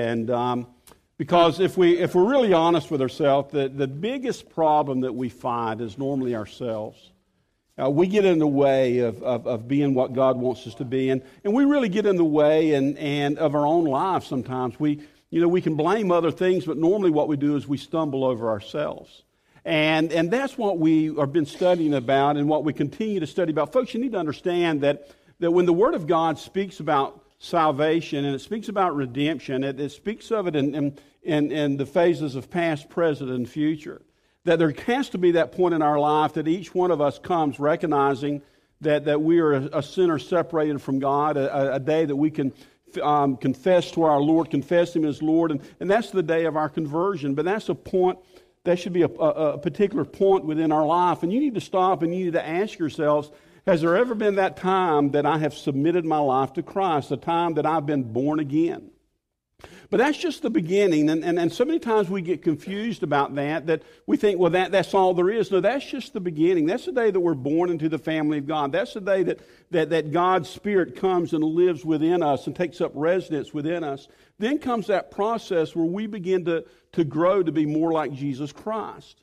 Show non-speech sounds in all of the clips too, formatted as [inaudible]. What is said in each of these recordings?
And um, because if, we, if we're really honest with ourselves, the, the biggest problem that we find is normally ourselves. Uh, we get in the way of, of, of, being what God wants us to be, and, and we really get in the way and, and of our own lives sometimes. We, you know, we can blame other things, but normally what we do is we stumble over ourselves. And, and that's what we have been studying about and what we continue to study about. Folks, you need to understand that, that when the Word of God speaks about salvation and it speaks about redemption, it, it speaks of it in, in, in, in the phases of past, present, and future. That there has to be that point in our life that each one of us comes recognizing that, that we are a, a sinner separated from God, a, a day that we can um, confess to our Lord, confess Him as Lord, and, and that's the day of our conversion. But that's a point, that should be a, a, a particular point within our life. And you need to stop and you need to ask yourselves, has there ever been that time that I have submitted my life to Christ, the time that I've been born again? But that's just the beginning. And, and, and so many times we get confused about that, that we think, well, that, that's all there is. No, that's just the beginning. That's the day that we're born into the family of God. That's the day that, that, that God's Spirit comes and lives within us and takes up residence within us. Then comes that process where we begin to, to grow to be more like Jesus Christ.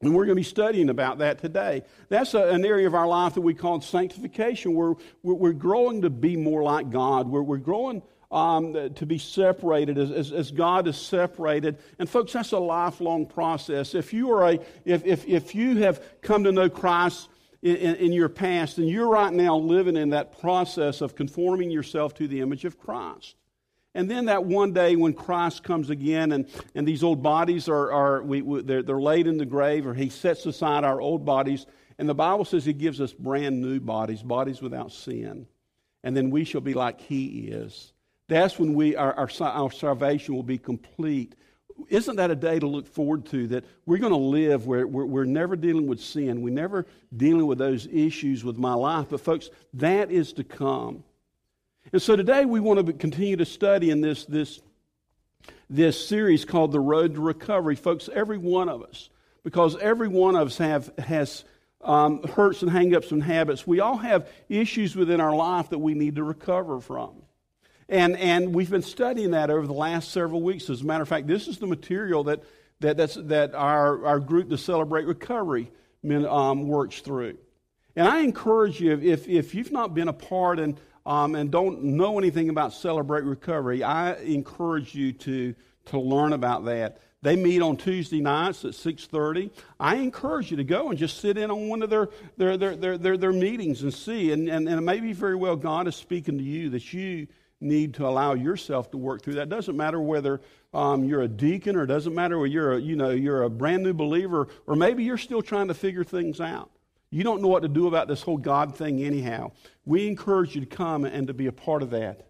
And we're going to be studying about that today. That's a, an area of our life that we call sanctification, where we're, we're growing to be more like God. We're, we're growing um, to be separated as, as, as, God is separated. And folks, that's a lifelong process. If you are a, if, if, if you have come to know Christ in, in, in your past, and you're right now living in that process of conforming yourself to the image of Christ. And then that one day when Christ comes again and, and these old bodies are, are we, we, they're, they're laid in the grave or he sets aside our old bodies. And the Bible says he gives us brand new bodies, bodies without sin. And then we shall be like he is. That's when we, our, our, our salvation will be complete. Isn't that a day to look forward to? That we're going to live where we're, we're never dealing with sin. We're never dealing with those issues with my life. But, folks, that is to come. And so today we want to continue to study in this, this, this series called The Road to Recovery. Folks, every one of us, because every one of us have, has um, hurts and hangups and habits, we all have issues within our life that we need to recover from. And, and we've been studying that over the last several weeks. As a matter of fact, this is the material that, that, that's, that our, our group, the Celebrate Recovery, um, works through. And I encourage you, if, if you've not been a part and, um, and don't know anything about Celebrate Recovery, I encourage you to, to learn about that. They meet on Tuesday nights at 6.30. I encourage you to go and just sit in on one of their, their, their, their, their, their meetings and see. And, and, and it may be very well God is speaking to you that you need to allow yourself to work through that. Doesn't matter whether um, you're a deacon or it doesn't matter whether you're a, you know, you're a brand new believer or maybe you're still trying to figure things out. You don't know what to do about this whole God thing anyhow. We encourage you to come and to be a part of that.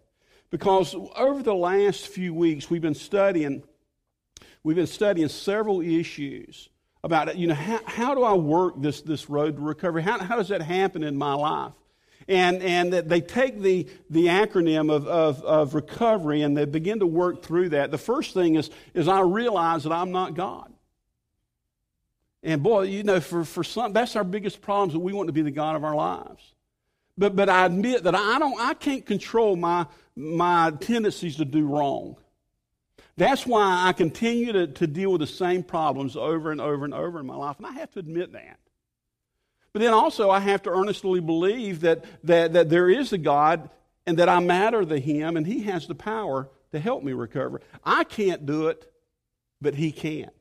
Because over the last few weeks we've been studying we've been studying several issues about you know how, how do I work this this road to recovery? How, how does that happen in my life? and, and they take the, the acronym of, of, of recovery and they begin to work through that. The first thing is, is I realize that I'm not God. And boy, you know, for, for some, that's our biggest problem that we want to be the God of our lives. But, but I admit that I, don't, I can't control my, my tendencies to do wrong. That's why I continue to, to deal with the same problems over and over and over in my life. And I have to admit that. But then also, I have to earnestly believe that, that, that there is a God and that I matter to Him and He has the power to help me recover. I can't do it, but He can.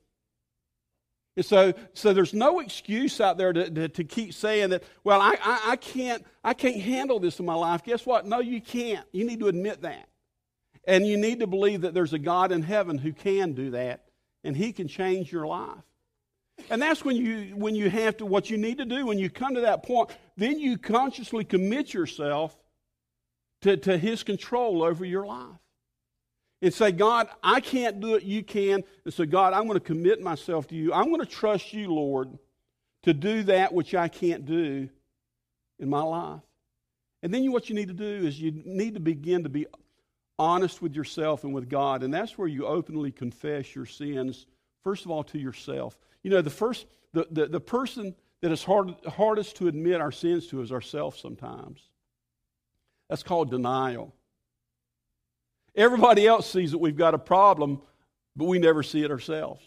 And so, so there's no excuse out there to, to, to keep saying that, well, I, I, I, can't, I can't handle this in my life. Guess what? No, you can't. You need to admit that. And you need to believe that there's a God in heaven who can do that, and He can change your life. And that's when you, when you have to, what you need to do when you come to that point, then you consciously commit yourself to, to His control over your life. And say, God, I can't do it, you can. And so, God, I'm going to commit myself to you. I'm going to trust you, Lord, to do that which I can't do in my life. And then you, what you need to do is you need to begin to be honest with yourself and with God. And that's where you openly confess your sins, first of all, to yourself. You know, the first, the, the, the person that is hard, hardest to admit our sins to is ourselves sometimes. That's called denial. Everybody else sees that we've got a problem, but we never see it ourselves.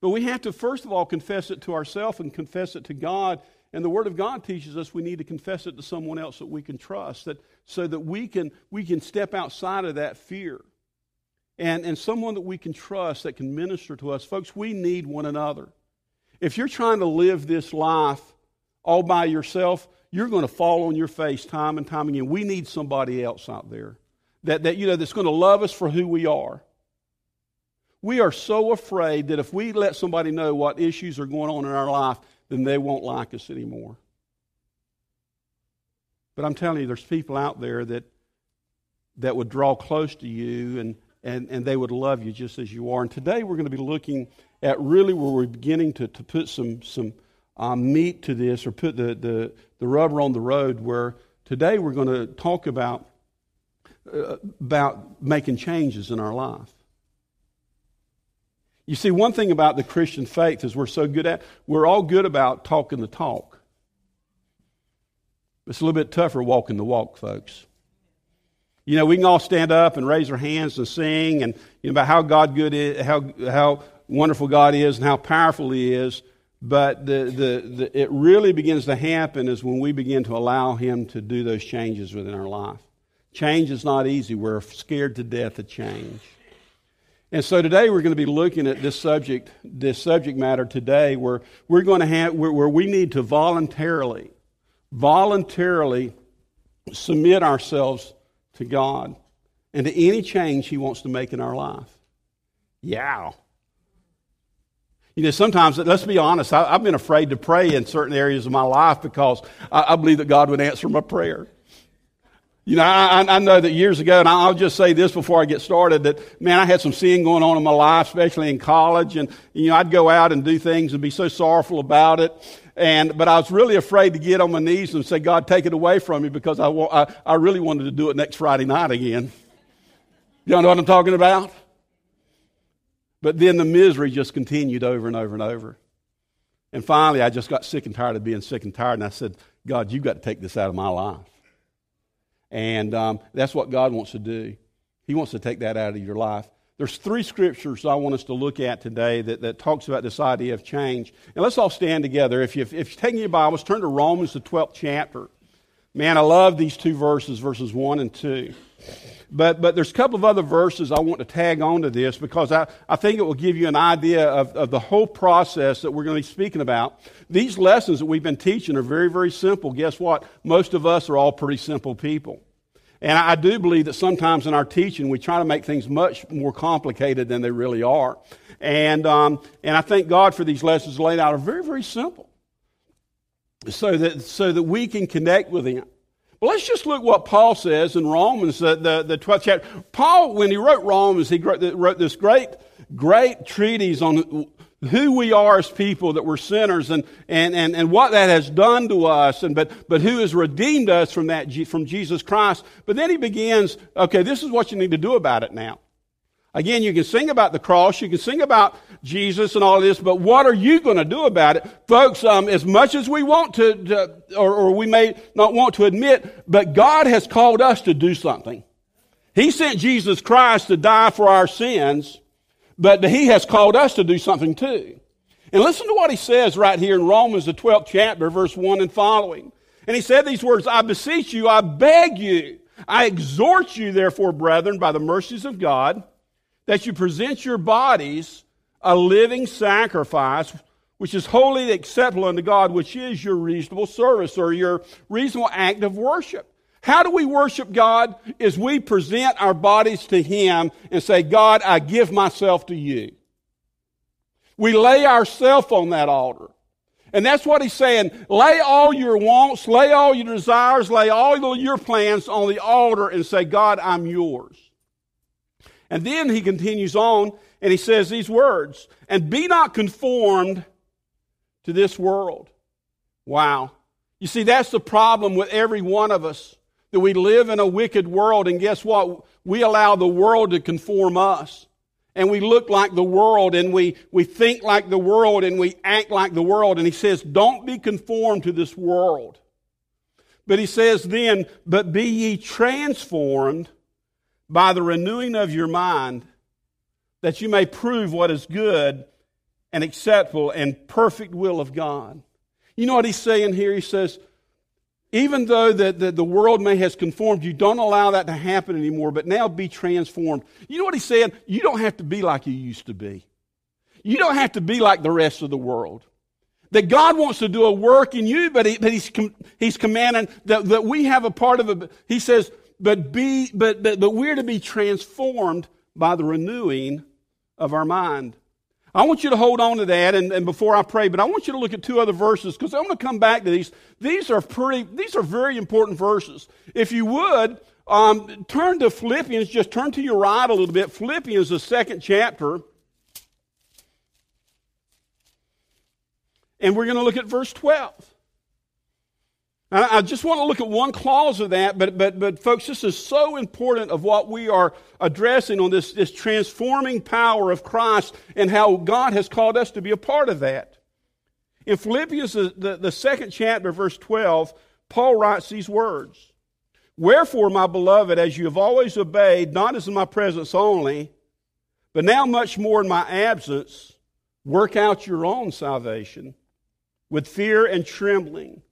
But we have to, first of all, confess it to ourselves and confess it to God. And the Word of God teaches us we need to confess it to someone else that we can trust, that, so that we can, we can step outside of that fear. And, and someone that we can trust that can minister to us. Folks, we need one another. If you're trying to live this life all by yourself, you're going to fall on your face time and time again. We need somebody else out there that, that you know that's going to love us for who we are we are so afraid that if we let somebody know what issues are going on in our life, then they won't like us anymore. But I'm telling you, there's people out there that, that would draw close to you and, and, and they would love you just as you are. And today we're going to be looking at really where we're beginning to, to put some, some um, meat to this or put the, the, the rubber on the road, where today we're going to talk about, uh, about making changes in our life. You see, one thing about the Christian faith is we're so good at, we're all good about talking the talk. It's a little bit tougher walking the walk, folks. You know, we can all stand up and raise our hands and sing and you know, about how God good is, how, how wonderful God is and how powerful He is. But the, the, the, it really begins to happen is when we begin to allow Him to do those changes within our life. Change is not easy. We're scared to death of change. And so today we're going to be looking at this subject, this subject matter today, where we're going to have, where, we need to voluntarily, voluntarily submit ourselves to God and to any change He wants to make in our life. Yeah. You know, sometimes, let's be honest, I, have been afraid to pray in certain areas of my life because I, I believe that God would answer my prayer. You know, I, I, know that years ago, and I'll just say this before I get started, that, man, I had some sin going on in my life, especially in college, and, you know, I'd go out and do things and be so sorrowful about it. And, but I was really afraid to get on my knees and say, God, take it away from me because I, I, I really wanted to do it next Friday night again. You know what I'm talking about? But then the misery just continued over and over and over. And finally, I just got sick and tired of being sick and tired, and I said, God, you've got to take this out of my life. And um, that's what God wants to do. He wants to take that out of your life. There's three scriptures I want us to look at today that, that talks about this idea of change. And let's all stand together. If, you, if you're taking your Bibles, turn to Romans, the 12th chapter. Man, I love these two verses, verses 1 and 2. But, but there's a couple of other verses I want to tag onto this because I, I think it will give you an idea of, of the whole process that we're going to be speaking about. These lessons that we've been teaching are very, very simple. Guess what? Most of us are all pretty simple people. And I do believe that sometimes in our teaching, we try to make things much more complicated than they really are. And, um, and I thank God for these lessons laid out are very, very simple so that, so that we can connect with Him. But let's just look what Paul says in Romans, the, the, the 12th chapter. Paul, when he wrote Romans, he wrote this great, great treatise on who we are as people, that we're sinners, and, and, and, and what that has done to us, and but, but who has redeemed us from that, from Jesus Christ. But then he begins, okay, this is what you need to do about it now. Again, you can sing about the cross, you can sing about Jesus and all this, but what are you going to do about it? Folks, um, as much as we want to, to or, or we may not want to admit, but God has called us to do something. He sent Jesus Christ to die for our sins. But he has called us to do something too. And listen to what he says right here in Romans, the 12th chapter, verse 1 and following. And he said these words, I beseech you, I beg you, I exhort you, therefore, brethren, by the mercies of God, that you present your bodies a living sacrifice, which is wholly acceptable unto God, which is your reasonable service or your reasonable act of worship. How do we worship God? Is we present our bodies to Him and say, God, I give myself to you. We lay ourselves on that altar. And that's what he's saying. Lay all your wants, lay all your desires, lay all your plans on the altar and say, God, I'm yours. And then he continues on and he says these words, and be not conformed to this world. Wow. You see, that's the problem with every one of us that we live in a wicked world, and guess what? We allow the world to conform us. And we look like the world, and we, we think like the world, and we act like the world. And he says, Don't be conformed to this world. But he says then, But be ye transformed by the renewing of your mind, that you may prove what is good and acceptable and perfect will of God. You know what he's saying here? He says, even though the, the, the, world may has conformed, you don't allow that to happen anymore, but now be transformed. You know what he's saying? You don't have to be like you used to be. You don't have to be like the rest of the world. That God wants to do a work in you, but, he, but he's, he's commanding that, that we have a part of it. He says, but be, but, but, but we're to be transformed by the renewing of our mind. I want you to hold on to that and, and before I pray, but I want you to look at two other verses because I'm going to come back to these. These are pretty, these are very important verses. If you would, um, turn to Philippians, just turn to your right a little bit. Philippians, the second chapter. And we're going to look at verse 12. I just want to look at one clause of that, but, but, but folks, this is so important of what we are addressing on this, this transforming power of Christ and how God has called us to be a part of that. In Philippians, the, the, the second chapter, verse 12, Paul writes these words Wherefore, my beloved, as you have always obeyed, not as in my presence only, but now much more in my absence, work out your own salvation with fear and trembling.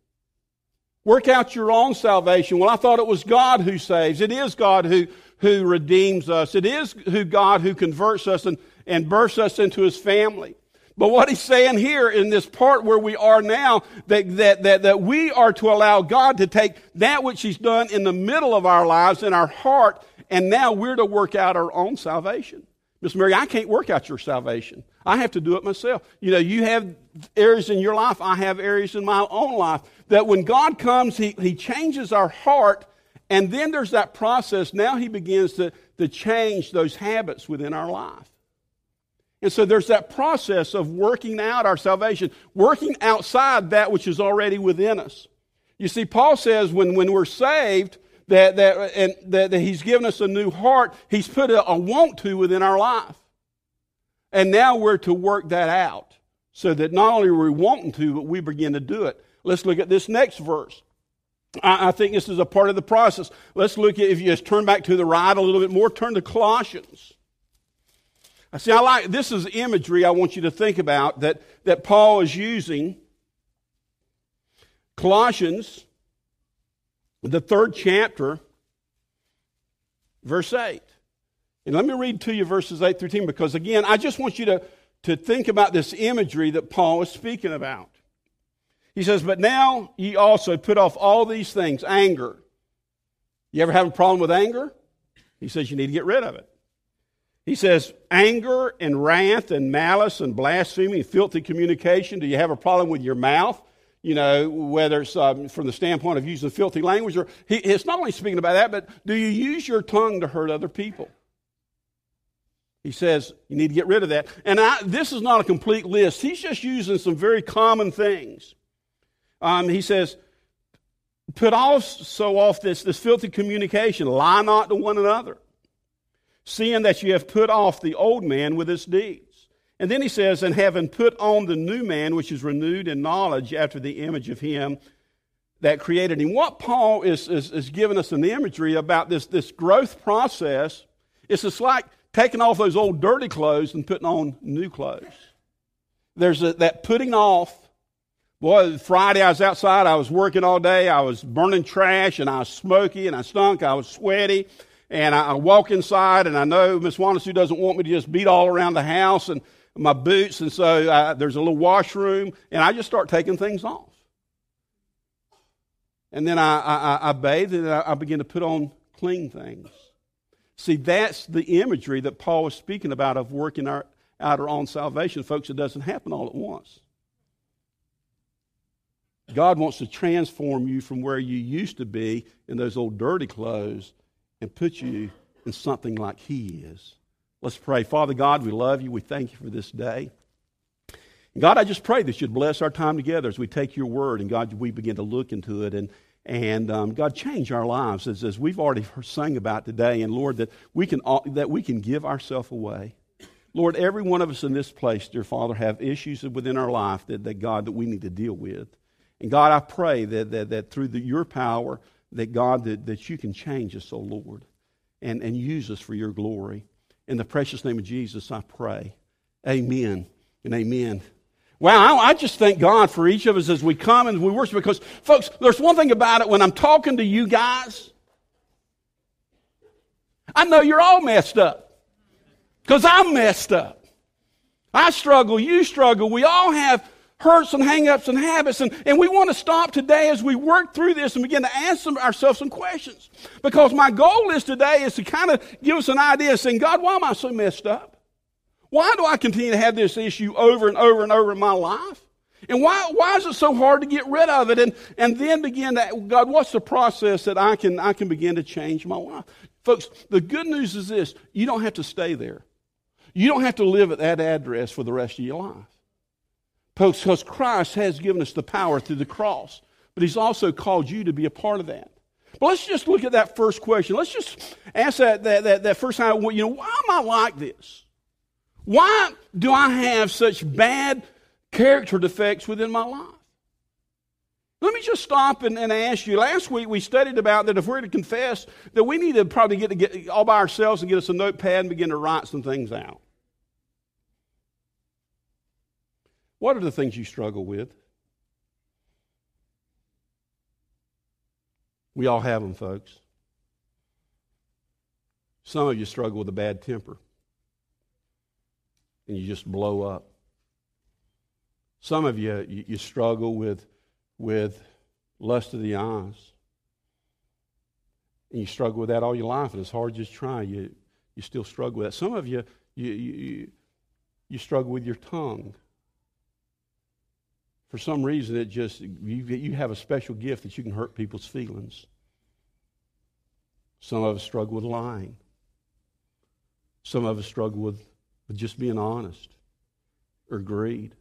Work out your own salvation. Well, I thought it was God who saves. It is God who, who redeems us. It is who God who converts us and, and births us into his family. But what he's saying here in this part where we are now, that, that, that, that we are to allow God to take that which he's done in the middle of our lives, in our heart, and now we're to work out our own salvation. Miss Mary, I can't work out your salvation. I have to do it myself. You know, you have areas in your life, I have areas in my own life. That when God comes, He, he changes our heart, and then there's that process. Now He begins to, to change those habits within our life. And so there's that process of working out our salvation, working outside that which is already within us. You see, Paul says when, when we're saved, that, that, and, that, that he's given us a new heart, he's put a, a want to within our life. And now we're to work that out so that not only are we wanting to, but we begin to do it. Let's look at this next verse. I, I think this is a part of the process. Let's look at, if you just turn back to the right a little bit more, turn to Colossians. I see, I like, this is imagery I want you to think about that, that Paul is using. Colossians, the third chapter, verse 8. And let me read to you verses 8 through 10 because, again, I just want you to, to think about this imagery that Paul is speaking about. He says, But now ye also put off all these things anger. You ever have a problem with anger? He says you need to get rid of it. He says, anger and wrath and malice and blasphemy and filthy communication. Do you have a problem with your mouth? You know, whether it's um, from the standpoint of using filthy language or he, it's not only speaking about that, but do you use your tongue to hurt other people? He says you need to get rid of that. And I, this is not a complete list. He's just using some very common things. Um, he says, put off so off this, this filthy communication. Lie not to one another, seeing that you have put off the old man with his deeds. And then he says, and having put on the new man, which is renewed in knowledge after the image of him that created him. What Paul is, is, is giving us an imagery about this, this growth process. It's just like taking off those old dirty clothes and putting on new clothes. There's a, that putting off. Boy, Friday I was outside. I was working all day. I was burning trash and I was smoky and I stunk. I was sweaty. And I, walk inside and I know Miss Wanasu doesn't want me to just beat all around the house and my boots. And so uh, there's a little washroom and I just start taking things off. And then I, I, I bathe and I, I begin to put on clean things. See, that's the imagery that Paul was speaking about of working our, out our own salvation. Folks, it doesn't happen all at once. God wants to transform you from where you used to be in those old dirty clothes and put you in something like He is. Let's pray. Father God, we love you. We thank you for this day. God, I just pray that you'd bless our time together as we take your word and God, we begin to look into it and and um, God, change our lives as, as we've already sung about today. And Lord, that we can, that we can give ourselves away. Lord, every one of us in this place, dear Father, have issues within our life that, that God, that we need to deal with. And God, I pray that, that, that through the, your power, that God, that, that you can change us, oh Lord. and, and use us for your glory. In the precious name of Jesus, I pray. Amen and amen. Wow, I, I just thank God for each of us as we come and we worship because, folks, there's one thing about it when I'm talking to you guys, I know you're all messed up because I'm messed up. I struggle, you struggle, we all have hurts and hangups and habits. And, and we want to stop today as we work through this and begin to ask ourselves some questions. Because my goal is today is to kind of give us an idea of saying, God, why am I so messed up? Why do I continue to have this issue over and over and over in my life? And why, why is it so hard to get rid of it? And, and then begin to, God, what's the process that I can, I can begin to change my life? Folks, the good news is this you don't have to stay there. You don't have to live at that address for the rest of your life. Because Christ has given us the power through the cross, but He's also called you to be a part of that. But let's just look at that first question. Let's just ask that, that, that, that first time, you know, why am I like this? Why do I have such bad character defects within my life? Let me just stop and, and, ask you. Last week we studied about that if we're to confess, that we need to probably get to get all by ourselves and get us a notepad and begin to write some things out. What are the things you struggle with? We all have them, folks. Some of you struggle with a bad temper and you just blow up. Some of you, you, you struggle with, with lust of the eyes. And you struggle with that all your life, and it's hard just try. You, you still struggle with that. Some of you, you, you, you struggle with your tongue for some reason, it just, you, you have a special gift that you can hurt people's feelings. Some of us struggle with lying. Some of us struggle with, with just being honest or greed.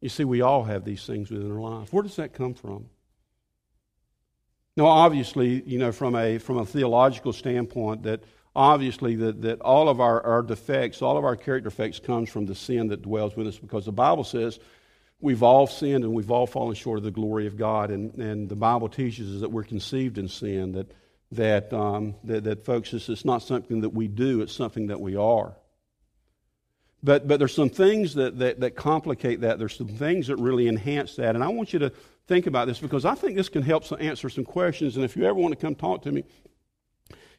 You see, we all have these things within our life. Where does that come from? Now, obviously, you know, from a, from a theological standpoint, that obviously that, that all of our, our defects, all of our character defects comes from the sin that dwells with us because the Bible says we've all sinned and we've all fallen short of the glory of God. And, and the Bible teaches us that we're conceived in sin, that, that, um, that, that folks, it's, it's not something that we do, it's something that we are. But, but there's some things that, that, that complicate that. There's some things that really enhance that. And I want you to think about this because I think this can help answer some questions. And if you ever want to come talk to me,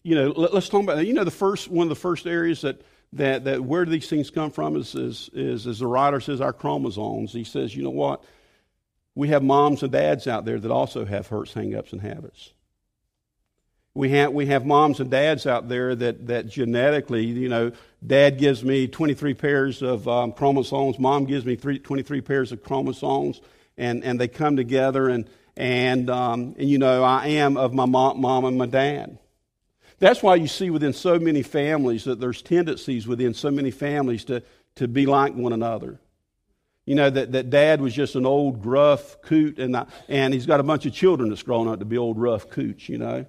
you know, let, us talk about that. You know, the first one of the first areas that that that where do these things come from is is is as the writer says our chromosomes. He says, you know what, we have moms and dads out there that also have hurts, hangups, and habits. We have, we have moms and dads out there that, that genetically, you know, dad gives me 23 pairs of um, chromosomes, mom gives me three, 23 pairs of chromosomes, and, and they come together, and, and, um, and, you know, I am of my mom, mom and my dad. That's why you see within so many families that there's tendencies within so many families to, to be like one another. You know, that, that dad was just an old gruff coot, and, and he's got a bunch of children that's grown up to be old rough coots, you know.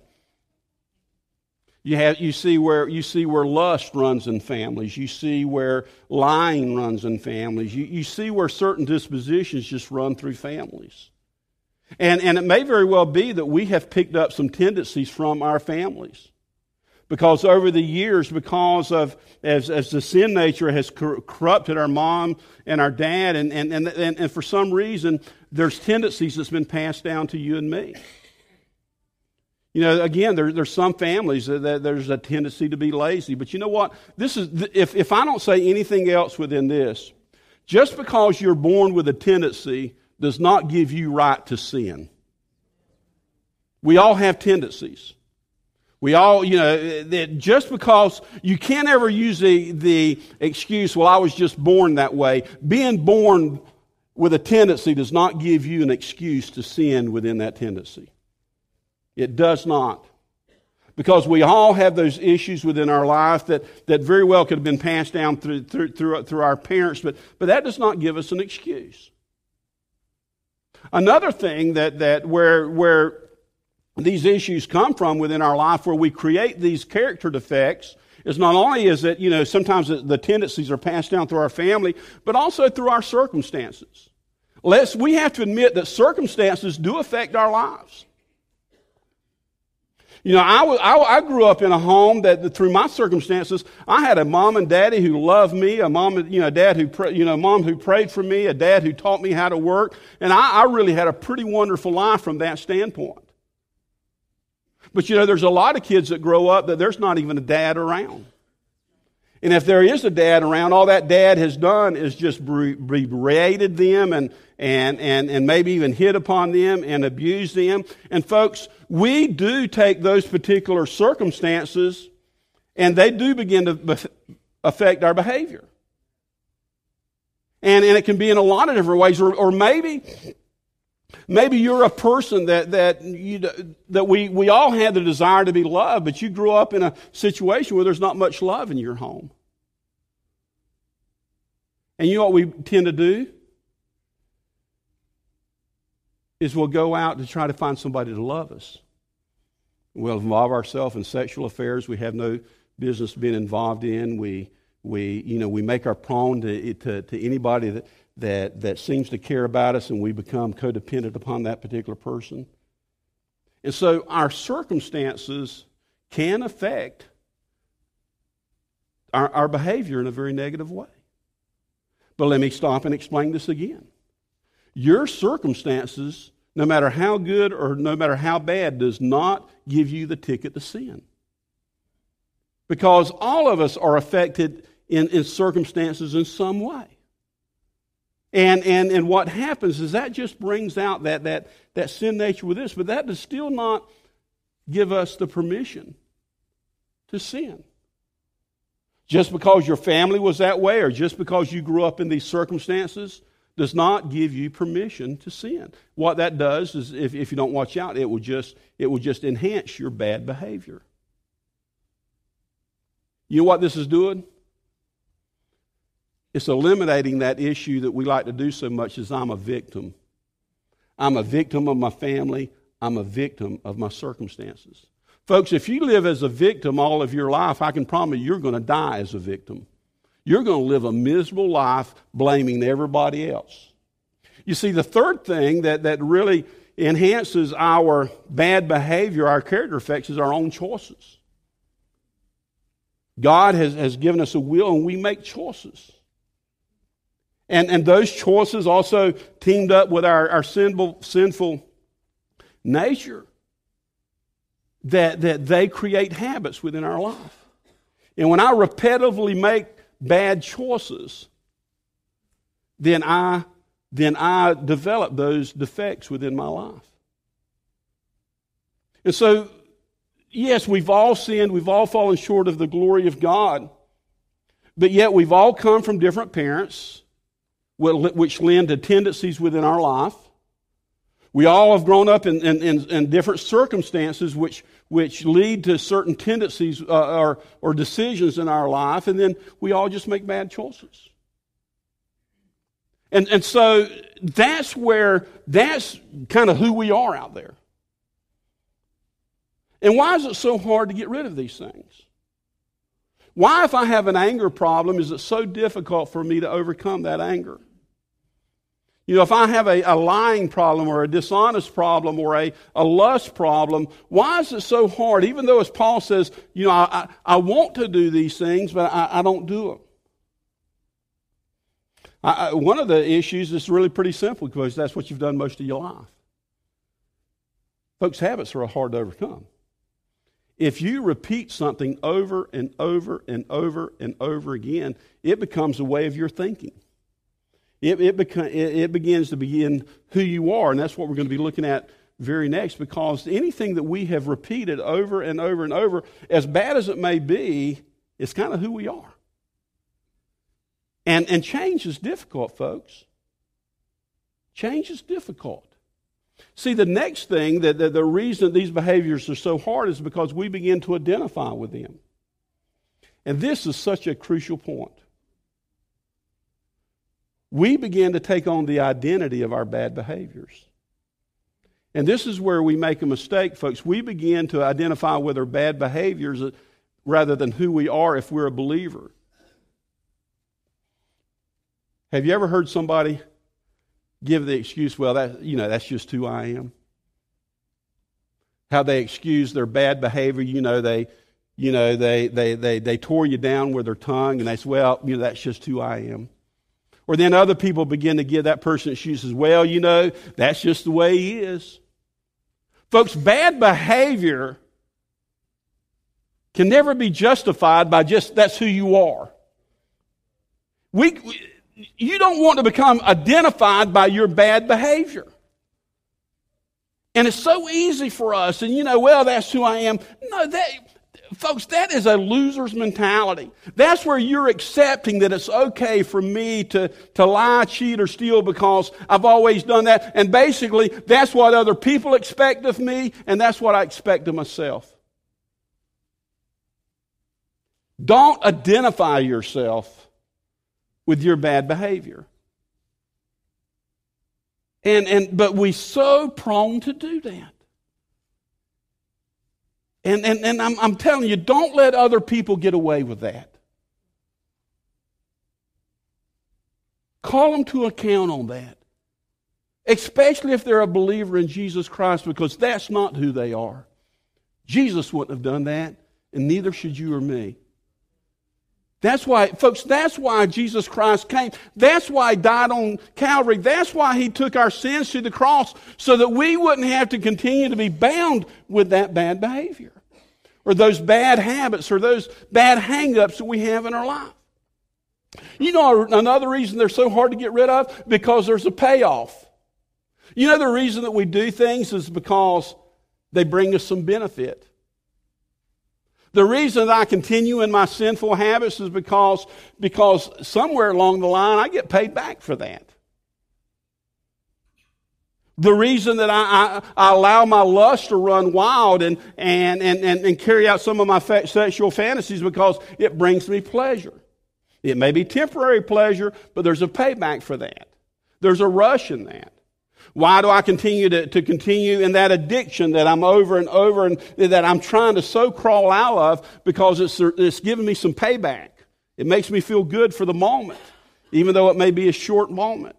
You, have, you, see where, you see where lust runs in families. You see where lying runs in families. You, you see where certain dispositions just run through families. And, and it may very well be that we have picked up some tendencies from our families. Because over the years, because of as, as the sin nature has corrupted our mom and our dad, and, and, and, and, for some reason, there's tendencies that's been passed down to you and me. You know, again, there, there's some families that, that, there's a tendency to be lazy. But you know what? This is if, if I don't say anything else within this, just because you're born with a tendency does not give you right to sin. We all have tendencies. We all, you know, that just because you can't ever use the, the excuse, well, I was just born that way. Being born with a tendency does not give you an excuse to sin within that tendency. It does not. Because we all have those issues within our life that, that very well could have been passed down through, through, through, through our parents, but, but that does not give us an excuse. Another thing that, that where, where these issues come from within our life where we create these character defects is not only is it, you know, sometimes the tendencies are passed down through our family, but also through our circumstances. Let's, we have to admit that circumstances do affect our lives. You know, I, I, I, grew up in a home that, that, through my circumstances, I had a mom and daddy who loved me, a mom, you know, dad who, you know, mom who prayed for me, a dad who taught me how to work, and I, I really had a pretty wonderful life from that standpoint. But you know, there's a lot of kids that grow up that there's not even a dad around. And if there is a dad around, all that dad has done is just berated them and, and, and, and maybe even hit upon them and abused them. And folks, we do take those particular circumstances and they do begin to affect our behavior. And, and it can be in a lot of different ways. Or, or maybe, maybe you're a person that, that, you, that we, we all have the desire to be loved, but you grew up in a situation where there's not much love in your home. And you know what we tend to do? Is we'll go out to try to find somebody to love us. We'll involve ourselves in sexual affairs we have no business being involved in. We, we, you know, we make our prone to, to, to anybody that, that, that seems to care about us, and we become codependent upon that particular person. And so our circumstances can affect our, our behavior in a very negative way. But let me stop and explain this again. Your circumstances, no matter how good or no matter how bad, does not give you the ticket to sin. Because all of us are affected in, in circumstances in some way. And, and, and what happens is that just brings out that, that, that sin nature with this, but that does still not give us the permission to sin. Just because your family was that way or just because you grew up in these circumstances does not give you permission to sin. What that does is if, if you don't watch out, it will just it will just enhance your bad behavior. You know what this is doing? It's eliminating that issue that we like to do so much as I'm a victim. I'm a victim of my family. I'm a victim of my circumstances. Folks, if you live as a victim all of your life, I can promise you're going to die as a victim. You're going to live a miserable life blaming everybody else. You see, the third thing that, that really enhances our bad behavior, our character effects, is our own choices. God has, has given us a will and we make choices. And, and those choices also teamed up with our, our sinful, sinful nature that, that they create habits within our life. And when I repetitively make bad choices, then I, then I develop those defects within my life. And so, yes, we've all sinned, we've all fallen short of the glory of God, but yet we've all come from different parents, which lend to tendencies within our life. We all have grown up in, in, in, in different circumstances which, which lead to certain tendencies uh, or, or decisions in our life, and then we all just make bad choices. And, and so that's where, that's kind of who we are out there. And why is it so hard to get rid of these things? Why, if I have an anger problem, is it so difficult for me to overcome that anger? You know, if I have a, a lying problem or a dishonest problem or a, a lust problem, why is it so hard? Even though, as Paul says, you know, I, I, I want to do these things, but I, I don't do them. I, one of the issues is really pretty simple because that's what you've done most of your life. Folks' habits are hard to overcome. If you repeat something over and over and over and over again, it becomes a way of your thinking it, it, beca- it, it begins to begin who you are. And that's what we're going to be looking at very next because anything that we have repeated over and over and over, as bad as it may be, is kind of who we are. And, and change is difficult, folks. Change is difficult. See, the next thing that, that the reason these behaviors are so hard is because we begin to identify with them. And this is such a crucial point we begin to take on the identity of our bad behaviors. And this is where we make a mistake, folks. We begin to identify with our bad behaviors rather than who we are if we're a believer. Have you ever heard somebody give the excuse, well, that, you know, that's just who I am? how they excuse their bad behavior. You know, they, you know, they, they, they, they tore you down with their tongue and they say, well, you know, that's just who I am. Or then other people begin to give that person excuses, well, you know, that's just the way he is. Folks, bad behavior can never be justified by just that's who you are. We, we, you don't want to become identified by your bad behavior. And it's so easy for us, and you know, well, that's who I am. No, that, folks, that is a loser's mentality. That's where you're accepting that it's okay for me to, to lie, cheat, or steal because I've always done that. And basically, that's what other people expect of me, and that's what I expect of myself. Don't identify yourself with your bad behavior. And, and, but we're so prone to do that. And, and, and I'm, I'm telling you, don't let other people get away with that. Call them to account on that. Especially if they're a believer in Jesus Christ, because that's not who they are. Jesus wouldn't have done that, and neither should you or me. That's why, folks, that's why Jesus Christ came. That's why he died on Calvary. That's why he took our sins to the cross so that we wouldn't have to continue to be bound with that bad behavior or those bad habits or those bad hang-ups that we have in our life. You know another reason they're so hard to get rid of? Because there's a payoff. You know the reason that we do things is because they bring us some benefit. The reason that I continue in my sinful habits is because, because somewhere along the line I get paid back for that. The reason that I, I, I allow my lust to run wild and, and, and, and, and carry out some of my fa- sexual fantasies because it brings me pleasure. It may be temporary pleasure, but there's a payback for that. There's a rush in that. Why do I continue to, to continue in that addiction that I'm over and over and that I'm trying to so crawl out of because it's, it's giving me some payback? It makes me feel good for the moment, even though it may be a short moment.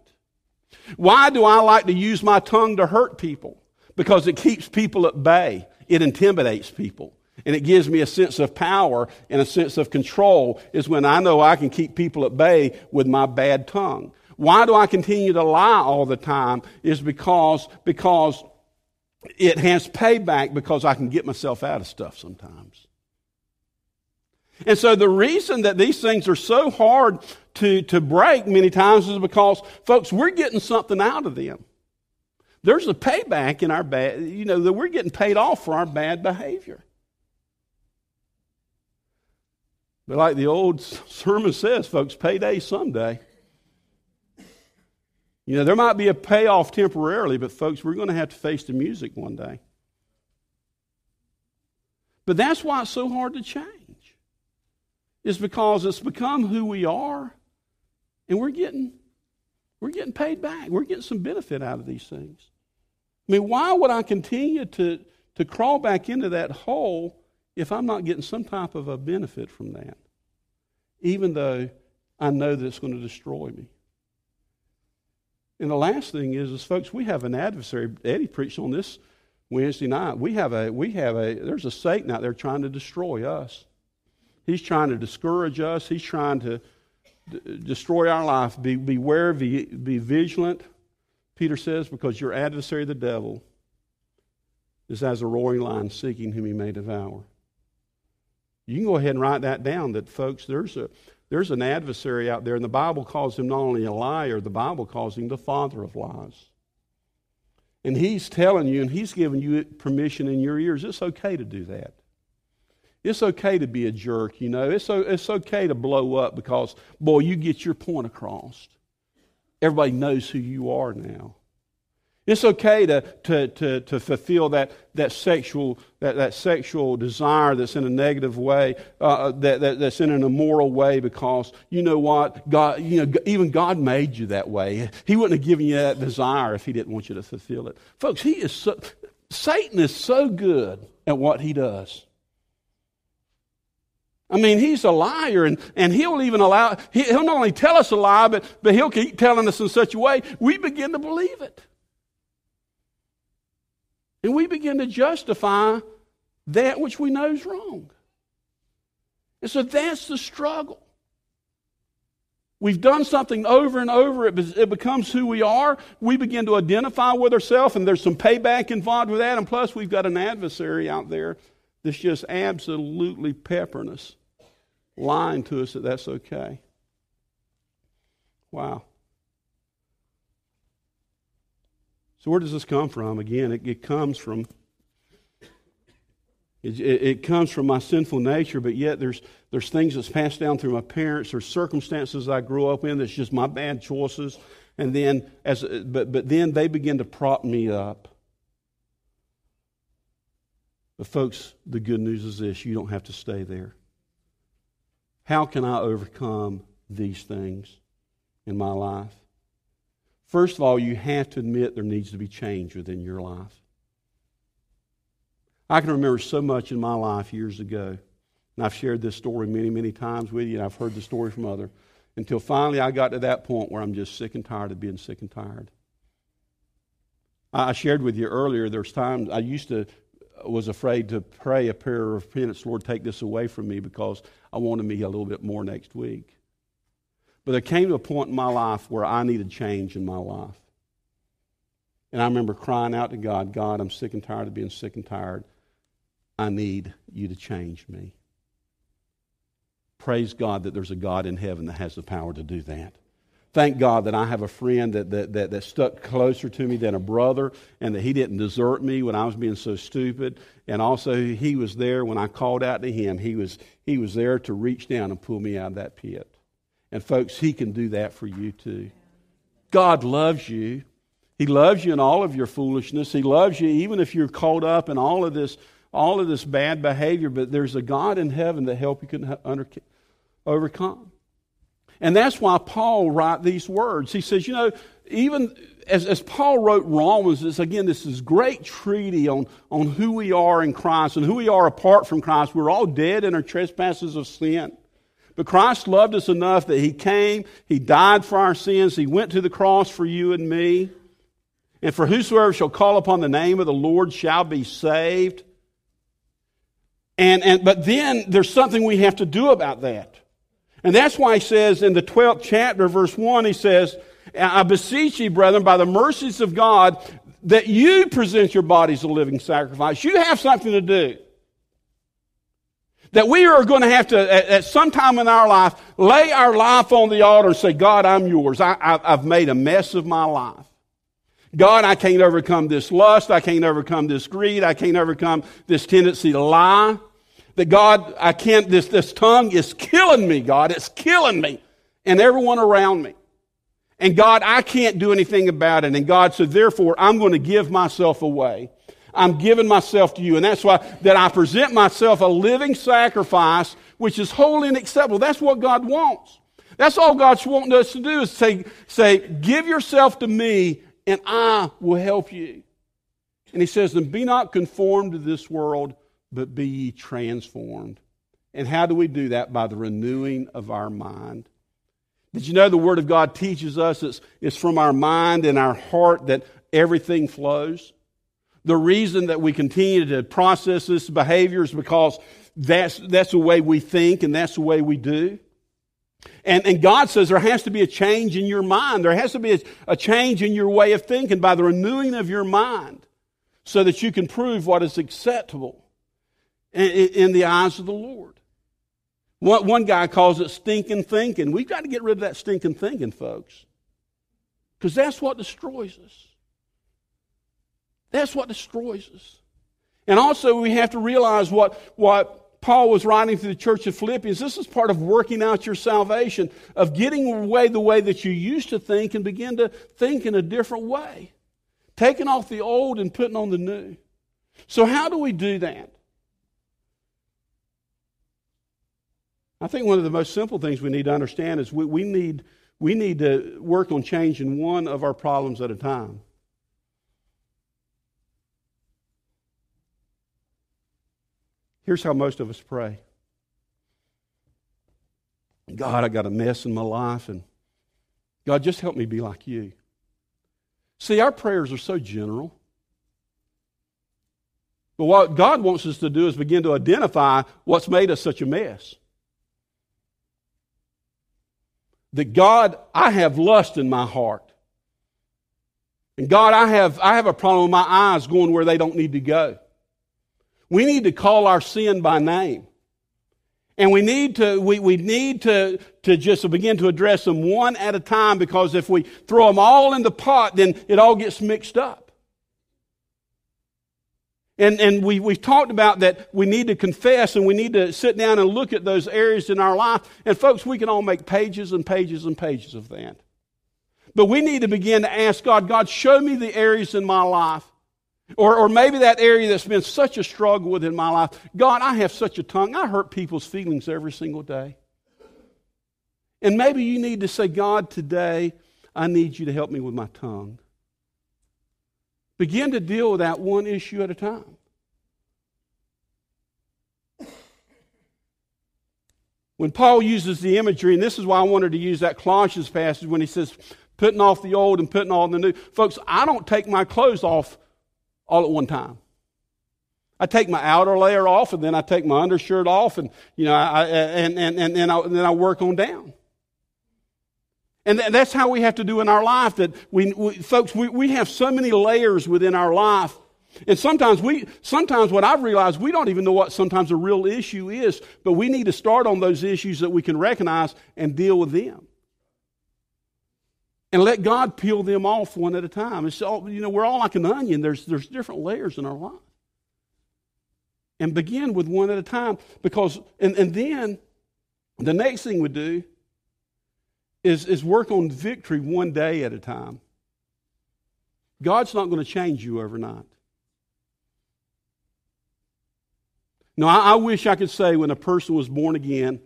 Why do I like to use my tongue to hurt people? Because it keeps people at bay. It intimidates people. And it gives me a sense of power and a sense of control is when I know I can keep people at bay with my bad tongue. Why do I continue to lie all the time? Is because, because it has payback because I can get myself out of stuff sometimes. And so the reason that these things are so hard to, to break many times is because, folks, we're getting something out of them. There's a payback in our bad, you know, that we're getting paid off for our bad behavior. But like the old sermon says, folks, payday someday. You know, there might be a payoff temporarily, but folks, we're going to have to face the music one day. But that's why it's so hard to change. Is because it's become who we are, and we're getting we're getting paid back. We're getting some benefit out of these things. I mean, why would I continue to, to crawl back into that hole if I'm not getting some type of a benefit from that? Even though I know that it's going to destroy me. And the last thing is, is folks, we have an adversary. Eddie preached on this Wednesday night. We have a, we have a, there's a Satan out there trying to destroy us. He's trying to discourage us. He's trying to d- destroy our life. Be, beware, be, be vigilant, Peter says, because your adversary, the devil, is as a roaring lion seeking whom he may devour. You can go ahead and write that down that, folks, there's a, there's an adversary out there, and the Bible calls him not only a liar, the Bible calls him the father of lies. And he's telling you, and he's giving you permission in your ears, it's okay to do that. It's okay to be a jerk, you know. It's, it's okay to blow up because, boy, you get your point across. Everybody knows who you are now. It's okay to, to, to, to fulfill that, that, sexual, that, that sexual desire that's in a negative way, uh, that, that, that's in an immoral way, because you know what? God, you know, even God made you that way. He wouldn't have given you that desire if He didn't want you to fulfill it. Folks, he is so, Satan is so good at what he does. I mean, he's a liar, and, and he'll even allow, he'll not only tell us a lie, but, but he'll keep telling us in such a way we begin to believe it. And we begin to justify that which we know is wrong. And so that's the struggle. We've done something over and over. It, it becomes who we are. We begin to identify with ourselves, and there's some payback involved with that. And plus, we've got an adversary out there that's just absolutely peppering us, lying to us that that's okay. Wow. So, where does this come from? Again, it, it comes from it, comes from my sinful nature, but yet there's, there's things that's passed down through my parents. There's circumstances I grew up in that's just my bad choices. And then, as, but, but then they begin to prop me up. But, folks, the good news is this you don't have to stay there. How can I overcome these things in my life? First of all, you have to admit there needs to be change within your life. I can remember so much in my life years ago, and I've shared this story many, many times with you, and I've heard the story from others, until finally I got to that point where I'm just sick and tired of being sick and tired. I shared with you earlier, there's times I used to was afraid to pray a prayer of repentance, Lord, take this away from me because I wanted me a little bit more next week. But there came to a point in my life where I needed change in my life. And I remember crying out to God, God, I'm sick and tired of being sick and tired. I need you to change me. Praise God that there's a God in heaven that has the power to do that. Thank God that I have a friend that, that, that, that, stuck closer to me than a brother and that he didn't desert me when I was being so stupid. And also, he was there when I called out to him. He was, he was there to reach down and pull me out of that pit. And, folks, he can do that for you too. God loves you. He loves you in all of your foolishness. He loves you even if you're caught up in all of this all of this bad behavior, but there's a God in heaven that help you can under, overcome. And that's why Paul wrote these words. He says, you know, even as, as Paul wrote Romans, again, this is great treaty on, on who we are in Christ and who we are apart from Christ. We're all dead in our trespasses of sin. But Christ loved us enough that He came, He died for our sins, He went to the cross for you and me. And for whosoever shall call upon the name of the Lord shall be saved. And, and, but then there's something we have to do about that. And that's why he says in the 12th chapter, verse 1, he says, I beseech you, brethren, by the mercies of God, that you present your bodies a living sacrifice. You have something to do. That we are going to have to, at, some time in our life, lay our life on the altar and say, God, I'm yours. I, I, I've made a mess of my life. God, I can't overcome this lust. I can't overcome this greed. I can't overcome this tendency to lie that God, I can't, this, this tongue is killing me, God. It's killing me and everyone around me. And God, I can't do anything about it. And God said, therefore, I'm going to give myself away. I'm giving myself to you. And that's why that I present myself a living sacrifice, which is holy and acceptable. That's what God wants. That's all God's wanting us to do is say, say, give yourself to me and I will help you. And he says, and be not conformed to this world, but be ye transformed. And how do we do that? By the renewing of our mind. Did you know the Word of God teaches us it's, it's from our mind and our heart that everything flows? The reason that we continue to process this behavior is because that's, that's the way we think and that's the way we do. And, and God says there has to be a change in your mind. There has to be a, a change in your way of thinking by the renewing of your mind so that you can prove what is acceptable in the eyes of the Lord. One, guy calls it stinking thinking. We've got to get rid of that stinking thinking, folks. Because that's what destroys us. That's what destroys us. And also, we have to realize what, what Paul was writing to the church of Philippians. This is part of working out your salvation, of getting away the way that you used to think and begin to think in a different way. Taking off the old and putting on the new. So, how do we do that? I think one of the most simple things we need to understand is we, we, need, we need to work on changing one of our problems at a time. Here's how most of us pray God, I got a mess in my life, and God, just help me be like you. See, our prayers are so general. But what God wants us to do is begin to identify what's made us such a mess. That God, I have lust in my heart. And God, I have, I have a problem with my eyes going where they don't need to go. We need to call our sin by name. And we need to, we, we need to, to just begin to address them one at a time because if we throw them all in the pot, then it all gets mixed up. And, and we, we've talked about that we need to confess and we need to sit down and look at those areas in our life. And folks, we can all make pages and pages and pages of that. But we need to begin to ask God, God, show me the areas in my life or, or maybe that area that's been such a struggle within my life. God, I have such a tongue. I hurt people's feelings every single day. And maybe you need to say, God, today I need you to help me with my tongue. Begin to deal with that one issue at a time. When Paul uses the imagery, and this is why I wanted to use that Colossians passage when he says, putting off the old and putting on the new. Folks, I don't take my clothes off all at one time. I take my outer layer off, and then I take my undershirt off, and you know, I, and and and, and, I, and then I work on down. And that's how we have to do in our life. That we, we folks, we, we have so many layers within our life, and sometimes we, sometimes what I've realized, we don't even know what sometimes a real issue is. But we need to start on those issues that we can recognize and deal with them and let God peel them off one at a time. It's all, you know, we're all like an onion. There's, there's different layers in our life. And begin with one at a time because, and, and then the next thing we do is, is work on victory one day at a time. God's not going to change you overnight. No, I, I wish I could say when a person was born again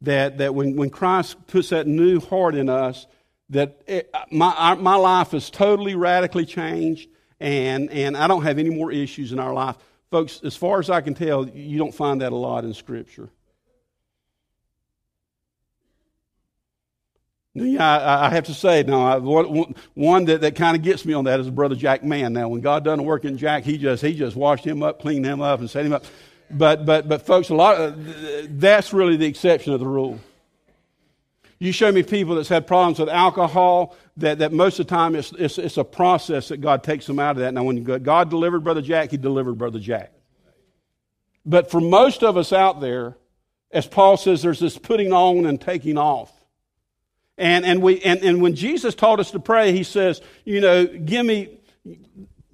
that, that when, when Christ puts that new heart in us, that it, my, my life is totally radically changed and, and I don't have any more issues in our life. Folks, as far as I can tell, you don't find that a lot in Scripture. Yeah, I, I have to say, now, I, one, one that, that kind of gets me on that is Brother Jack Mann. Now, when God done a work in Jack, he just, he just washed him up, cleaned him up, and set him up. But, but, but folks, a lot uh, of, that's really the exception of the rule. You show me people that's had problems with alcohol, that, that most of the time it's, it's, it's a process that God takes them out of that. Now, when God delivered Brother Jack, He delivered Brother Jack. But for most of us out there, as Paul says, there's this putting on and taking off. And, and, we, and, and when Jesus taught us to pray, He says, you know, give me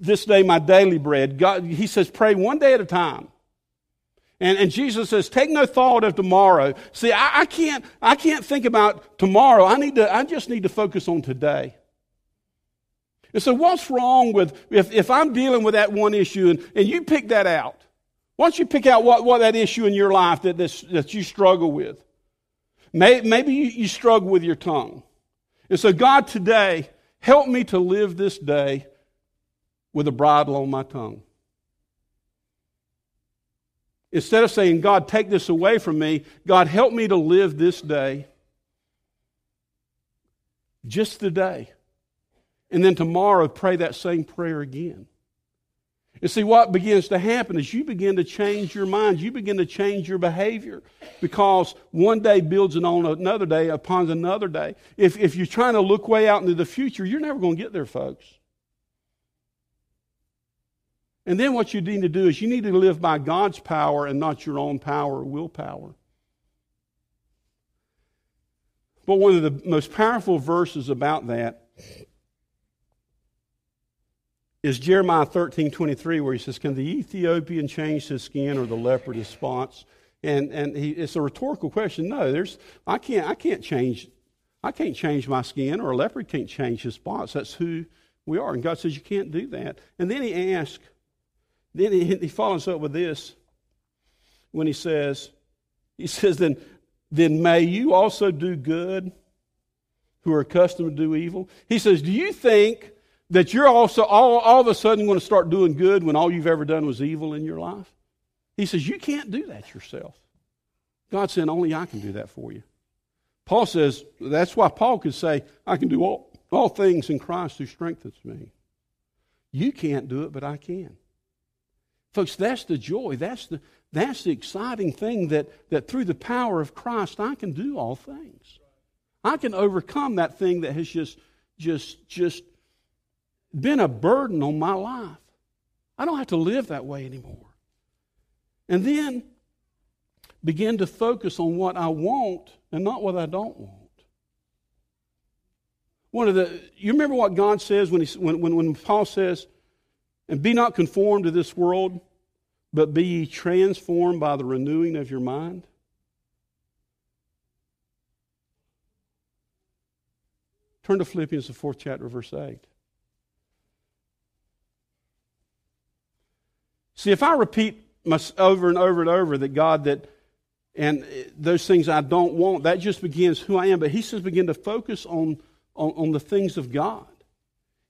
this day my daily bread. God, he says, pray one day at a time. And, and Jesus says, take no thought of tomorrow. See, I, I, can't, I can't think about tomorrow. I, need to, I just need to focus on today. And so, what's wrong with if, if I'm dealing with that one issue and, and you pick that out? Why don't you pick out what, what that issue in your life that, that you struggle with? Maybe, you struggle with your tongue. And so, God, today, help me to live this day with a bridle on my tongue. Instead of saying, God, take this away from me, God, help me to live this day. Just the day. And then tomorrow, pray that same prayer again. And see, what begins to happen is you begin to change your mind. You begin to change your behavior because one day builds on another day upon another day. If, if you're trying to look way out into the future, you're never going to get there, folks. And then what you need to do is you need to live by God's power and not your own power or willpower. But one of the most powerful verses about that is Jeremiah 13 23, where he says, Can the Ethiopian change his skin or the leopard his spots? And, and he, it's a rhetorical question. No, there's, I, can't, I, can't change, I can't change my skin, or a leopard can't change his spots. That's who we are. And God says, You can't do that. And then he asks, then he, he follows up with this when he says, he says, then, then may you also do good who are accustomed to do evil. He says, do you think that you're also all, all of a sudden going to start doing good when all you've ever done was evil in your life? He says, you can't do that yourself. God said, only I can do that for you. Paul says, that's why Paul could say, I can do all, all things in Christ who strengthens me. You can't do it, but I can. Folks, that's the joy. That's the, that's the exciting thing that, that through the power of Christ, I can do all things. I can overcome that thing that has just, just, just been a burden on my life. I don't have to live that way anymore. And then begin to focus on what I want and not what I don't want. One of the, you remember what God says when, he, when, when, when Paul says, and be not conformed to this world, but be ye transformed by the renewing of your mind? Turn to Philippians, the fourth chapter, verse 8. See, if I repeat over and over and over that God, that and those things I don't want, that just begins who I am. But he says, begin to focus on, on, on the things of God.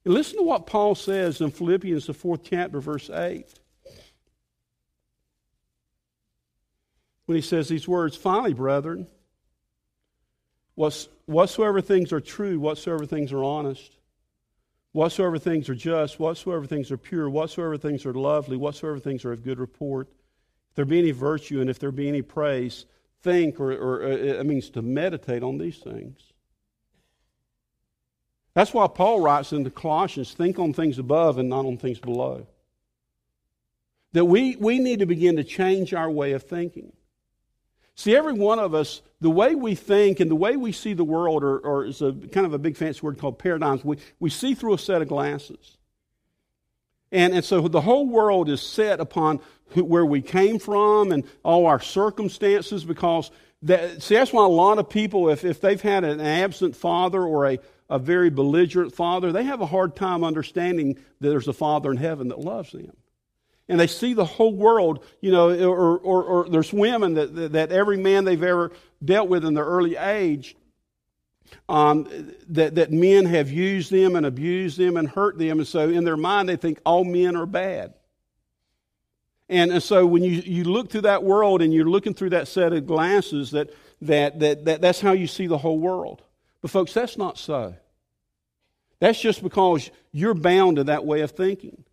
And listen to what Paul says in Philippians, the fourth chapter, verse 8. When he says these words, finally, brethren, whatsoever things are true, whatsoever things are honest, whatsoever things are just, whatsoever things are pure, whatsoever things are lovely, whatsoever things are of good report, if there be any virtue and if there be any praise, think, or, or uh, it means to meditate on these things. That's why Paul writes in the Colossians think on things above and not on things below. That we, we need to begin to change our way of thinking. See, every one of us, the way we think and the way we see the world, or, is a kind of a big fancy word called paradigms, we, we see through a set of glasses. And, and so the whole world is set upon who, where we came from and all our circumstances because that, see, that's why a lot of people, if, if they've had an absent father or a, a very belligerent father, they have a hard time understanding that there's a father in heaven that loves them. And they see the whole world, you know, or, or, or there's women that, that, every man they've ever dealt with in their early age, um, that, that men have used them and abused them and hurt them. And so in their mind, they think all men are bad. And, and so when you, you look through that world and you're looking through that set of glasses, that, that, that, that, that's how you see the whole world. But, folks, that's not so. That's just because you're bound to that way of thinking.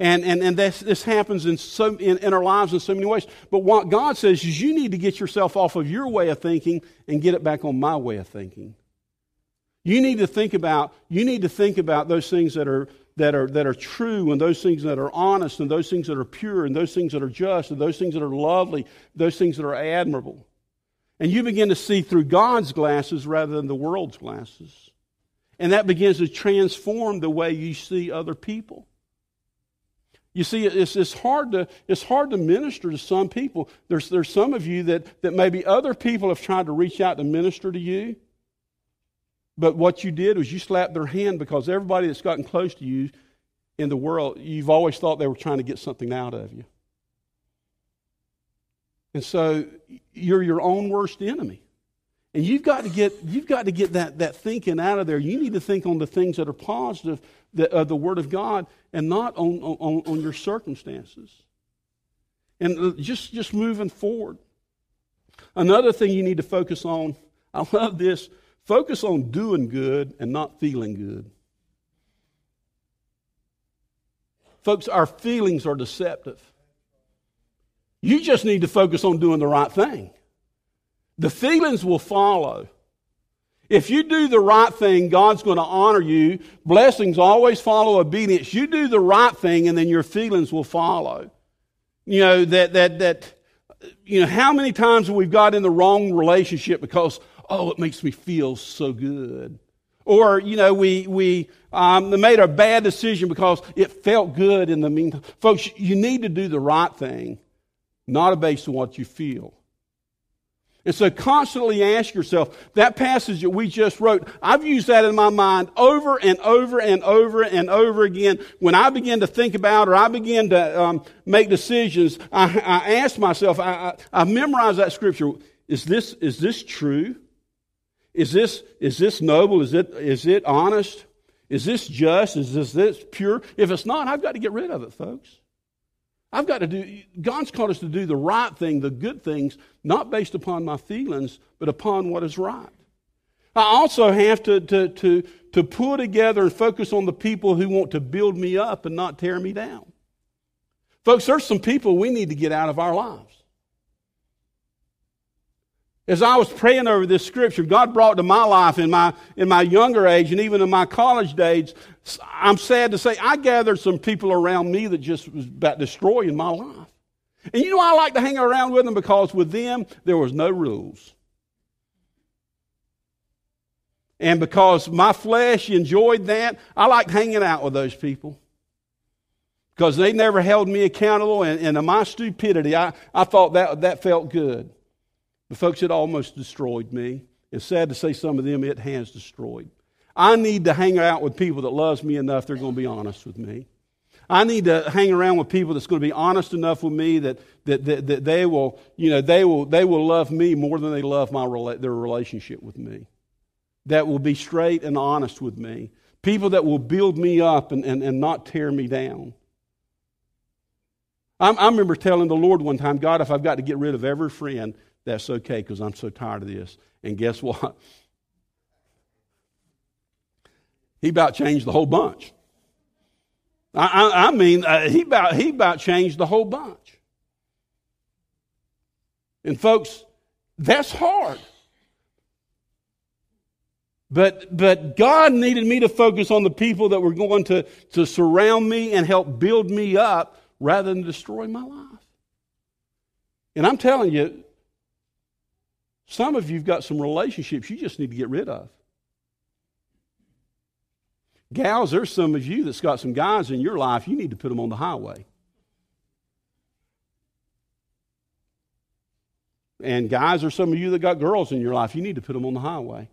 And, and, and this, this happens in, so, in, in our lives in so many ways. But what God says is you need to get yourself off of your way of thinking and get it back on my way of thinking. You need to think about, you need to think about those things that are, that are, that are true and those things that are honest and those things that are pure and those things that are just and those things that are lovely, those things that are admirable. And you begin to see through God's glasses rather than the world's glasses. And that begins to transform the way you see other people. You see, it's, it's, hard to, it's hard to minister to some people. There's, there's some of you that, that maybe other people have tried to reach out to minister to you, but what you did was you slapped their hand because everybody that's gotten close to you in the world, you've always thought they were trying to get something out of you. And so you're your own worst enemy. And you've got to get, you've got to get that, that thinking out of there. You need to think on the things that are positive, the, uh, the Word of God, and not on, on, on your circumstances. And uh, just, just moving forward. Another thing you need to focus on, I love this, focus on doing good and not feeling good. Folks, our feelings are deceptive. You just need to focus on doing the right thing. The feelings will follow. If you do the right thing, God's going to honor you. Blessings always follow obedience. You do the right thing, and then your feelings will follow. You know, that, that, that, you know, how many times we've we got in the wrong relationship because, oh, it makes me feel so good? Or, you know, we, we um, made a bad decision because it felt good in the meantime. Folks, you need to do the right thing, not based on what you feel. And so constantly ask yourself, that passage that we just wrote, I've used that in my mind over and over and over and over again. When I begin to think about or I begin to um, make decisions, I, I ask myself, I, I, I memorize that scripture. Is this, is this true? Is this, is this noble? Is it, is it honest? Is this just? Is this, this pure? If it's not, I've got to get rid of it, folks. I've got to do, God's called us to do the right thing, the good things, not based upon my feelings, but upon what is right. I also have to, to, to, to pull together and focus on the people who want to build me up and not tear me down. Folks, there's some people we need to get out of our lives. As I was praying over this scripture, God brought to my life in my, in my younger age and even in my college days, I'm sad to say, I gathered some people around me that just was about destroying my life. And you know, I like to hang around with them because with them, there was no rules. And because my flesh enjoyed that, I liked hanging out with those people. Because they never held me accountable, and, and in my stupidity, I, I thought that, that felt good. But folks, it almost destroyed me. It's sad to say some of them it has destroyed. I need to hang out with people that loves me enough they're going to be honest with me. I need to hang around with people that's going to be honest enough with me that, that, that, that they, will, you know, they, will, they will love me more than they love my, their relationship with me that will be straight and honest with me, people that will build me up and, and, and not tear me down. I, I remember telling the Lord one time, God, if I've got to get rid of every friend, that's okay because I'm so tired of this. And guess what? [laughs] He about changed the whole bunch. I, I, I mean, uh, he, about, he about changed the whole bunch. And folks, that's hard. But, but God needed me to focus on the people that were going to, to surround me and help build me up rather than destroy my life. And I'm telling you, some of you have got some relationships you just need to get rid of. Gals, there's some of you that's got some guys in your life, you need to put them on the highway. And guys, there's some of you that got girls in your life, you need to put them on the highway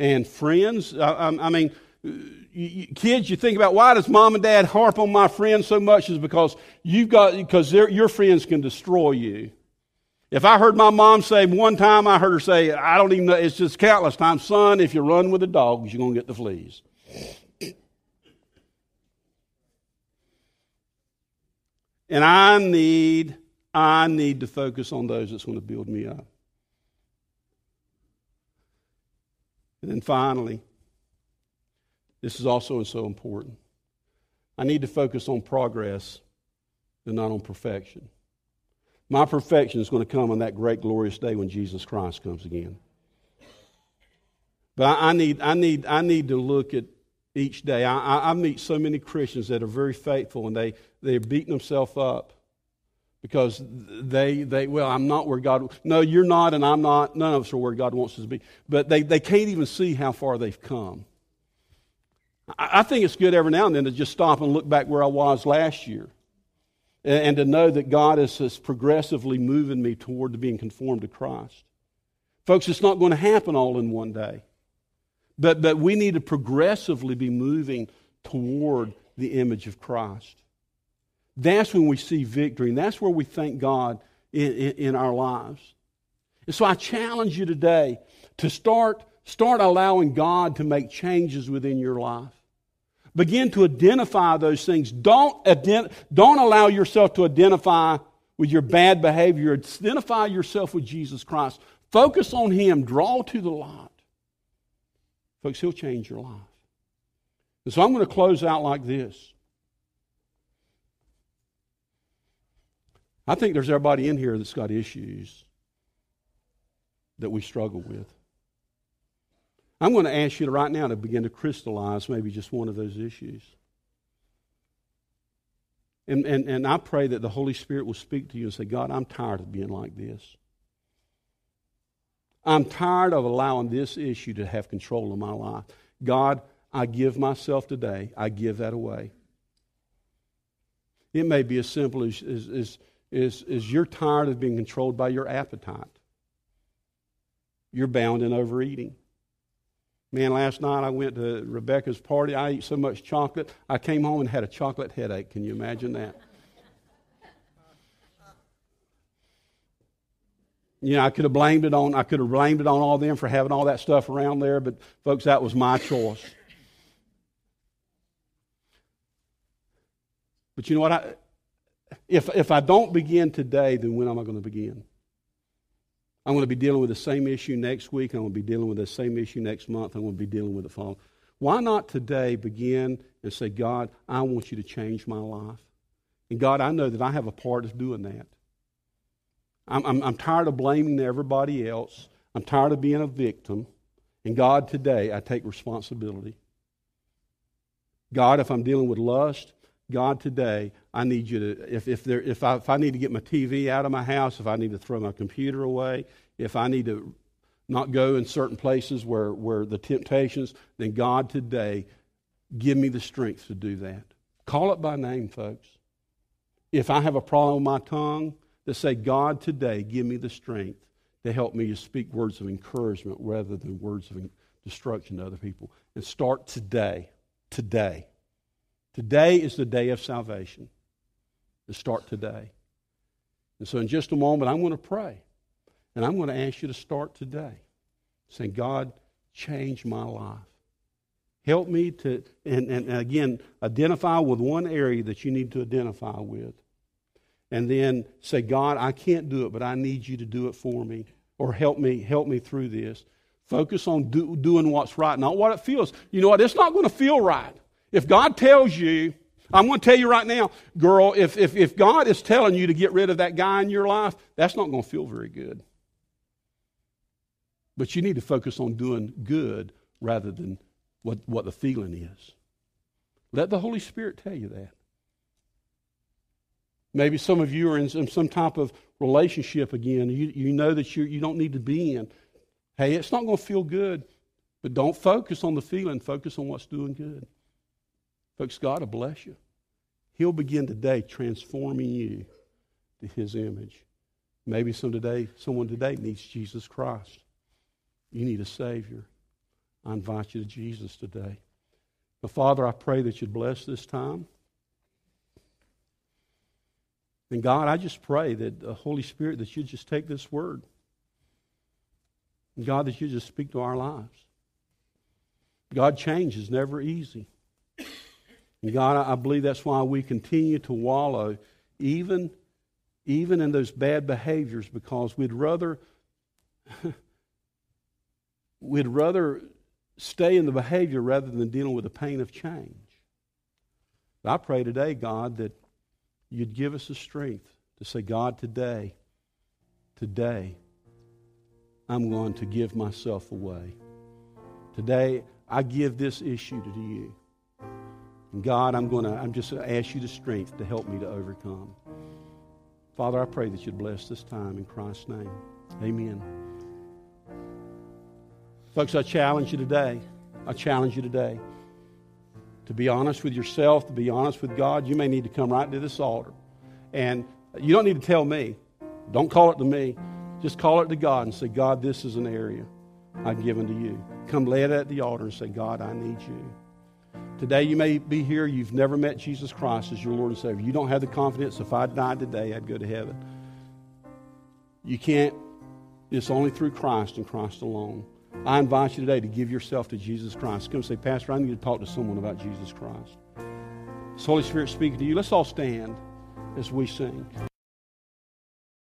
and friends. I, I mean, you, kids, you think about why does mom and dad harp on my friends so much? Is because you've got because your friends can destroy you. If I heard my mom say one time, I heard her say, I don't even know, it's just countless times, son, if you run with the dogs, you're going to get the fleas. And I need, I need to focus on those that's going to build me up. And then finally, this is also so important. I need to focus on progress and not on perfection. My perfection is going to come on that great glorious day when Jesus Christ comes again. But I, I need, I, need, I need to look at each day. I, I, meet so many Christians that are very faithful and they, they're beating themselves up because they, they well i'm not where god no you're not and i'm not none of us are where god wants us to be but they, they can't even see how far they've come I think it's good every now and then to just stop and look back where i was last year and, to know that god is, progressively moving me toward being conformed to christ folks it's not going to happen all in one day but, but we need to progressively be moving toward the image of christ that's when we see victory, and that's where we thank God in, in, in our lives. And so I challenge you today to start, start allowing God to make changes within your life. Begin to identify those things. Don't, ident- don't allow yourself to identify with your bad behavior. Identify yourself with Jesus Christ. Focus on Him. Draw to the light. Folks, He'll change your life. And so I'm going to close out like this. I think there's everybody in here that's got issues that we struggle with. I'm going to ask you right now to begin to crystallize maybe just one of those issues. And, and, and I pray that the Holy Spirit will speak to you and say, God, I'm tired of being like this. I'm tired of allowing this issue to have control of my life. God, I give myself today. I give that away. It may be as simple as, as, as is, is you're tired of being controlled by your appetite. You're bound in overeating. Man, last night I went to Rebecca's party. I ate so much chocolate. I came home and had a chocolate headache. Can you imagine that? You know, I could have blamed it on I could have blamed it on all them for having all that stuff around there, but folks, that was my choice. But you know what? I, if, if I don't begin today, then when am I going to begin? I'm going to be dealing with the same issue next week. I'm going to be dealing with the same issue next month. I'm going to be dealing with it following. Why not today begin and say, God, I want you to change my life. And God, I know that I have a part of doing that. I'm, I'm, I'm tired of blaming everybody else. I'm tired of being a victim. And God, today I take responsibility. God, if I'm dealing with lust, God, today I need you to, if, if, there, if, I, if I need to get my TV out of my house, if I need to throw my computer away, if I need to not go in certain places where, where the temptations, then God, today, give me the strength to do that. Call it by name, folks. If I have a problem with my tongue, to say, God, today, give me the strength to help me to speak words of encouragement rather than words of destruction to other people. And start today. Today. Today is the day of salvation. To start today. And so, in just a moment, I'm going to pray. And I'm going to ask you to start today. Saying, God, change my life. Help me to, and, and again, identify with one area that you need to identify with and then say, God, I can't do it, but I need you to do it for me, or help me, help me through this. Focus on do, doing what's right, not what it feels. You know what? It's not going to feel right. If God tells you, I'm going to tell you right now, girl, if, if, if God is telling you to get rid of that guy in your life, that's not going to feel very good. But you need to focus on doing good rather than what, what the feeling is. Let the Holy Spirit tell you that. Maybe some of you are in some, type of relationship again. You, you know that you, you don't need to be in. Hey, it's not going to feel good, but don't focus on the feeling. Focus on what's doing good. Folks, God will bless you. He'll begin today transforming you to His image. Maybe some today, someone today needs Jesus Christ. You need a Savior. I invite you to Jesus today. But Father, I pray that you'd bless this time. And God, I just pray that the Holy Spirit, that you just take this word. And God, that you just speak to our lives. God, change is never easy. And God, I believe that's why we continue to wallow even, even in those bad behaviors because we'd rather [laughs] we'd rather stay in the behavior rather than dealing with the pain of change. But I pray today, God, that you'd give us the strength to say, God, today, today, I'm going to give myself away. Today, I give this issue to you. And God, I'm going to, I'm just going to ask you the strength to help me to overcome. Father, I pray that you'd bless this time in Christ's name. Amen. Folks, I challenge you today. I challenge you today to be honest with yourself, to be honest with God, you may need to come right to this altar. And you don't need to tell me. Don't call it to me. Just call it to God and say, God, this is an area I've given to you. Come lay it at the altar and say, God, I need you. Today you may be here, you've never met Jesus Christ as your Lord and Savior. You don't have the confidence if I died today, I'd go to heaven. You can't, it's only through Christ and Christ alone. I invite you today to give yourself to Jesus Christ. Come and say, Pastor, I need to talk to someone about Jesus Christ. Holy Spirit speaking to you. Let's all stand as we sing.